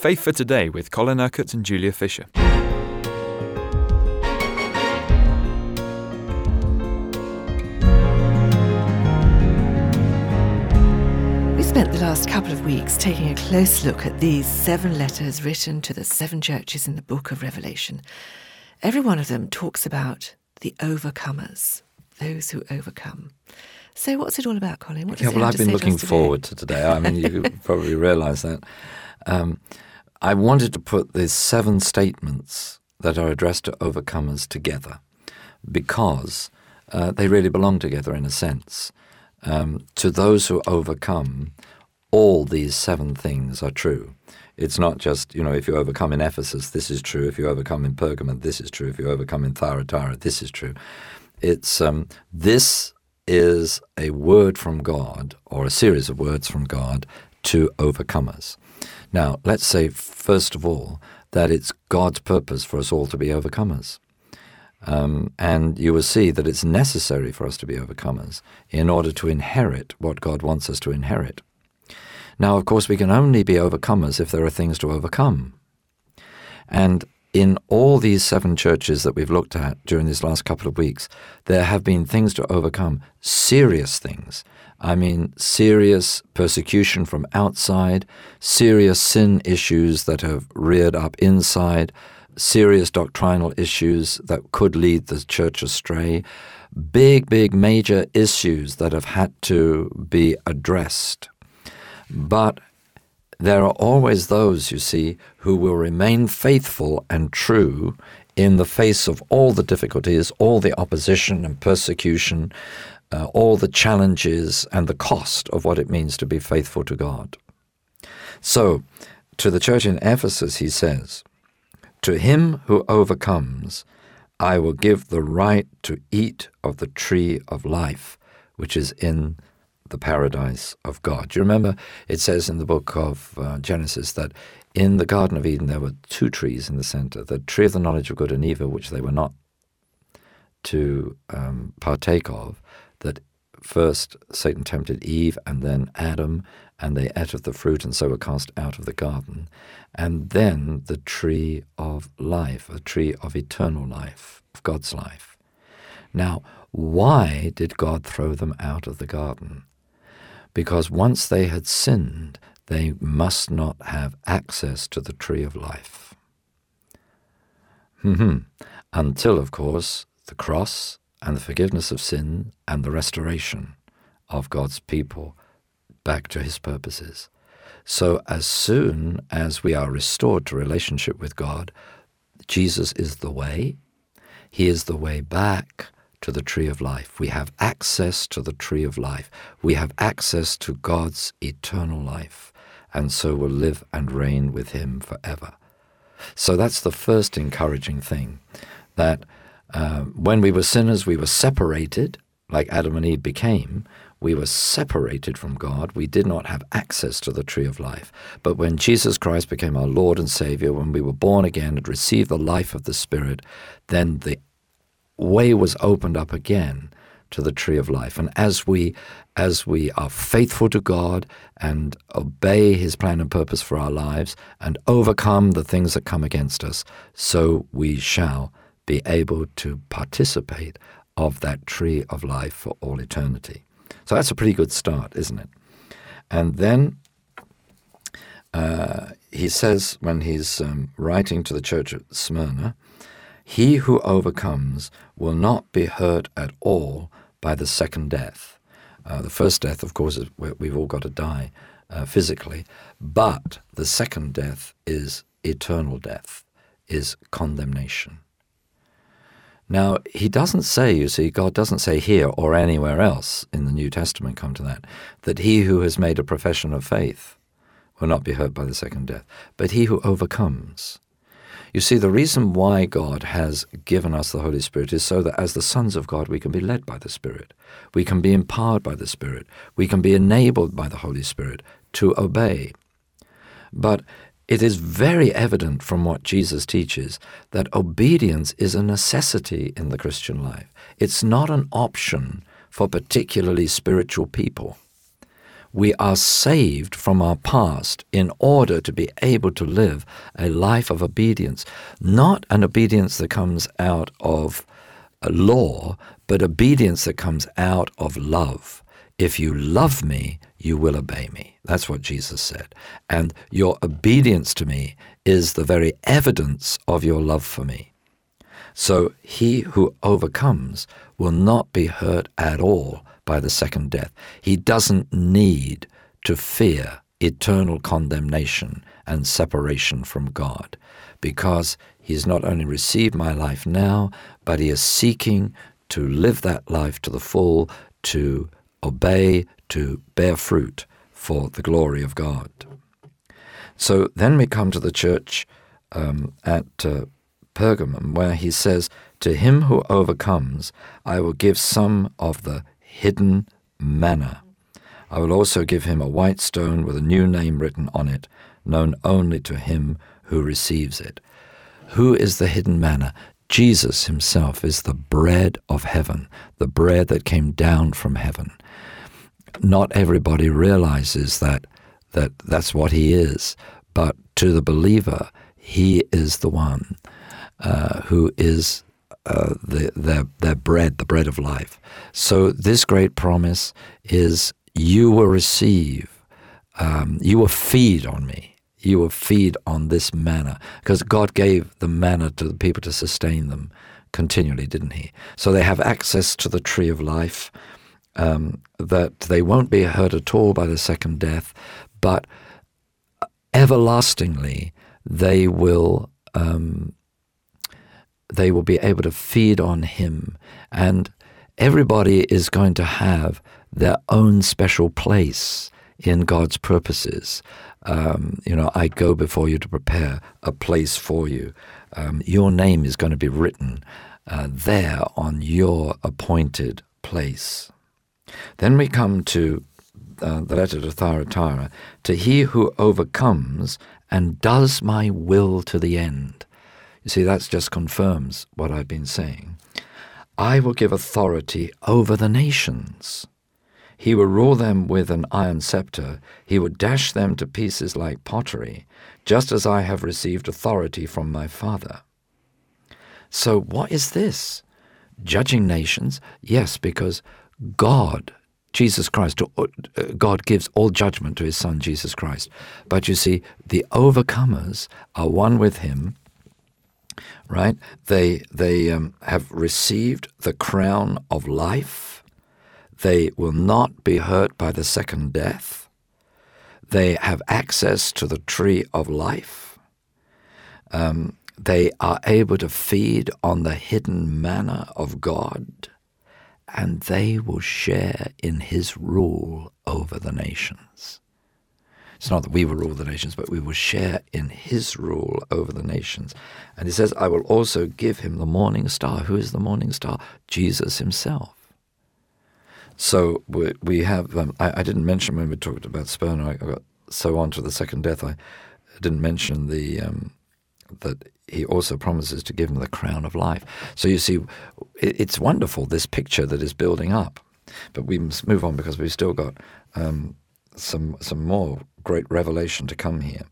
Faith for Today with Colin Urquhart and Julia Fisher. We spent the last couple of weeks taking a close look at these seven letters written to the seven churches in the book of Revelation. Every one of them talks about the overcomers, those who overcome. So, what's it all about, Colin? What yeah, well, I've been looking to forward to today. I mean, you probably realise that. Um, I wanted to put these seven statements that are addressed to overcomers together because uh, they really belong together in a sense. Um, to those who overcome, all these seven things are true. It's not just, you know, if you overcome in Ephesus, this is true. If you overcome in Pergamon, this is true. If you overcome in Thyatira, this is true. It's um, this is a word from God or a series of words from God to overcomers. Now, let's say, first of all, that it's God's purpose for us all to be overcomers. Um, and you will see that it's necessary for us to be overcomers in order to inherit what God wants us to inherit. Now, of course, we can only be overcomers if there are things to overcome. And in all these seven churches that we've looked at during these last couple of weeks, there have been things to overcome, serious things. I mean, serious persecution from outside, serious sin issues that have reared up inside, serious doctrinal issues that could lead the church astray, big, big, major issues that have had to be addressed. But there are always those, you see, who will remain faithful and true in the face of all the difficulties, all the opposition and persecution, uh, all the challenges and the cost of what it means to be faithful to God. So, to the church in Ephesus, he says, To him who overcomes, I will give the right to eat of the tree of life, which is in the paradise of God. You remember it says in the book of uh, Genesis that in the Garden of Eden there were two trees in the center the tree of the knowledge of good and evil, which they were not to um, partake of, that first Satan tempted Eve and then Adam, and they ate of the fruit and so were cast out of the garden. And then the tree of life, a tree of eternal life, of God's life. Now, why did God throw them out of the garden? Because once they had sinned, they must not have access to the tree of life. Mm-hmm. Until, of course, the cross and the forgiveness of sin and the restoration of God's people back to his purposes. So, as soon as we are restored to relationship with God, Jesus is the way. He is the way back to the tree of life. We have access to the tree of life. We have access to God's eternal life, and so will live and reign with Him forever. So that's the first encouraging thing that uh, when we were sinners, we were separated, like Adam and Eve became. We were separated from God. We did not have access to the tree of life. But when Jesus Christ became our Lord and Savior, when we were born again and received the life of the Spirit, then the way was opened up again to the tree of life. And as we as we are faithful to God and obey his plan and purpose for our lives and overcome the things that come against us, so we shall be able to participate of that tree of life for all eternity. So that's a pretty good start, isn't it? And then uh, he says, when he's um, writing to the church at Smyrna, he who overcomes will not be hurt at all by the second death. Uh, the first death, of course, is we've all got to die uh, physically, but the second death is eternal death, is condemnation. Now, he doesn't say, you see, God doesn't say here or anywhere else in the New Testament, come to that, that he who has made a profession of faith will not be hurt by the second death, but he who overcomes. You see, the reason why God has given us the Holy Spirit is so that as the sons of God, we can be led by the Spirit. We can be empowered by the Spirit. We can be enabled by the Holy Spirit to obey. But it is very evident from what Jesus teaches that obedience is a necessity in the Christian life. It's not an option for particularly spiritual people. We are saved from our past in order to be able to live a life of obedience, not an obedience that comes out of law, but obedience that comes out of love. If you love me, you will obey me. That's what Jesus said. And your obedience to me is the very evidence of your love for me. So he who overcomes will not be hurt at all by the second death. He doesn't need to fear eternal condemnation and separation from God because he's not only received my life now, but he is seeking to live that life to the full, to obey, to bear fruit for the glory of God. So then we come to the church um, at uh, Pergamum, where he says, To him who overcomes, I will give some of the hidden manna. I will also give him a white stone with a new name written on it, known only to him who receives it. Who is the hidden manna? Jesus himself is the bread of heaven, the bread that came down from heaven. Not everybody realizes that, that that's what he is, but to the believer, he is the one uh, who is uh, the, their, their bread, the bread of life. So this great promise is you will receive, um, you will feed on me. You will feed on this manna because God gave the manna to the people to sustain them continually, didn't He? So they have access to the tree of life, um, that they won't be hurt at all by the second death, but everlastingly they will um, they will be able to feed on Him, and everybody is going to have their own special place in God's purposes. Um, you know, I go before you to prepare a place for you. Um, your name is going to be written uh, there on your appointed place. Then we come to uh, the letter to Thyatira, to he who overcomes and does my will to the end. You see, that just confirms what I've been saying. I will give authority over the nations. He will rule them with an iron scepter. He will dash them to pieces like pottery, just as I have received authority from my Father. So, what is this? Judging nations? Yes, because God, Jesus Christ, uh, God gives all judgment to his Son, Jesus Christ. But you see, the overcomers are one with him right? They they um, have received the crown of life. They will not be hurt by the second death. They have access to the tree of life. Um, they are able to feed on the hidden manna of God, and they will share in His rule over the nations. It's not that we will rule the nations, but we will share in his rule over the nations. And he says, I will also give him the morning star. Who is the morning star? Jesus himself. So we, we have, um, I, I, didn't mention when we talked about Smyrna, I got so on to the second death, I didn't mention the um, that he also promises to give him the crown of life. So you see, it, it's wonderful, this picture that is building up. But we must move on because we've still got um, some some more great revelation to come here.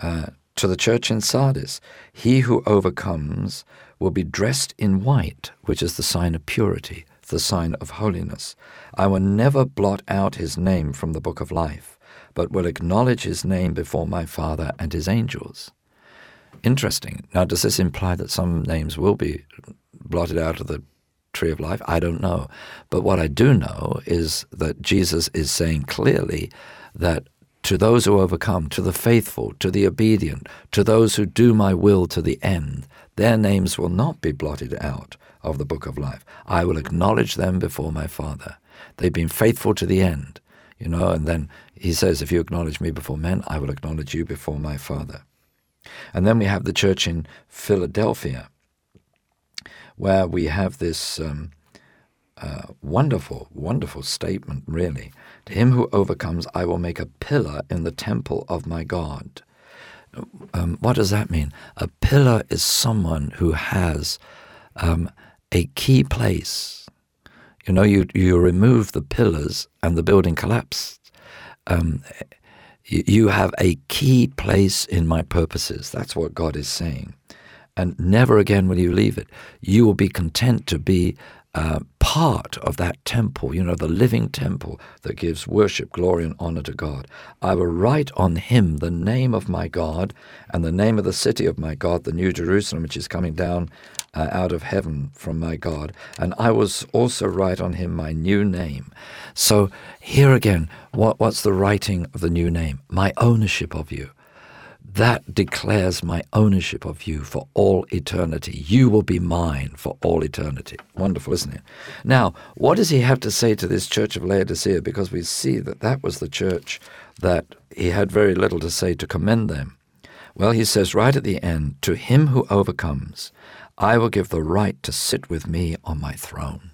Uh, to the church in Sardis, he who overcomes will be dressed in white, which is the sign of purity, the sign of holiness. I will never blot out his name from the book of life, but will acknowledge his name before my Father and his angels. Interesting. Now, does this imply that some names will be blotted out of the tree of life? I don't know. But what I do know is that Jesus is saying clearly that to those who overcome, to the faithful, to the obedient, to those who do my will to the end, their names will not be blotted out of the book of life. I will acknowledge them before my Father. They've been faithful to the end, you know, and then he says, If you acknowledge me before men, I will acknowledge you before my Father. And then we have the church in Philadelphia, where we have this um, uh, wonderful, wonderful statement, really. To him who overcomes, I will make a pillar in the temple of my God. Um, what does that mean? A pillar is someone who has um, a key place. You know, you, you remove the pillars and the building collapsed. um, you have a key place in my purposes. That's what God is saying. And never again will you leave it. You will be content to be uh, part of that temple, you know, the living temple that gives worship, glory, and honor to God. I will write on him the name of my God and the name of the city of my God, the New Jerusalem, which is coming down uh, out of heaven from my God. And I was also write on him my new name. So here again, what, what's the writing of the new name? My ownership of you that declares my ownership of you for all eternity. You will be mine for all eternity. Wonderful, isn't it? Now, what does he have to say to this church of Laodicea? Because we see that that was the church that he had very little to say to commend them. Well, he says right at the end, To him who overcomes, I will give the right to sit with me on my throne,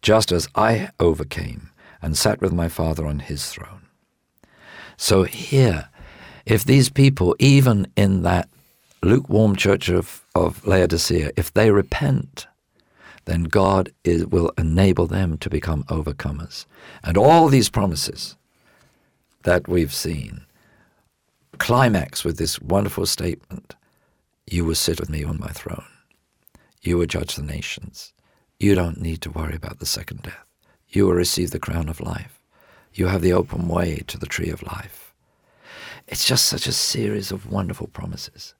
just as I overcame and sat with my Father on his throne. So here, if these people, even in that lukewarm church of, of Laodicea, if they repent, then God is, will enable them to become overcomers. And all these promises that we've seen climax with this wonderful statement You will sit with me on my throne. You will judge the nations. You don't need to worry about the second death. You will receive the crown of life. You have the open way to the tree of life. It's just such a series of wonderful promises.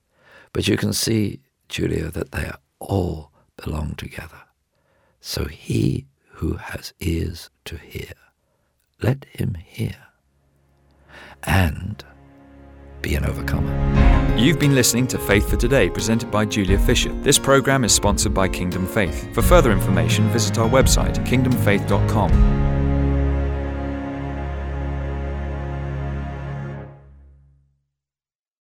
But you can see, Julia, that they all belong together. So he who has ears to hear, let him hear. And be an overcomer. You've been listening to Faith for Today, presented by Julia Fisher. This program is sponsored by Kingdom Faith. For further information, visit our website, kingdomfaith.com.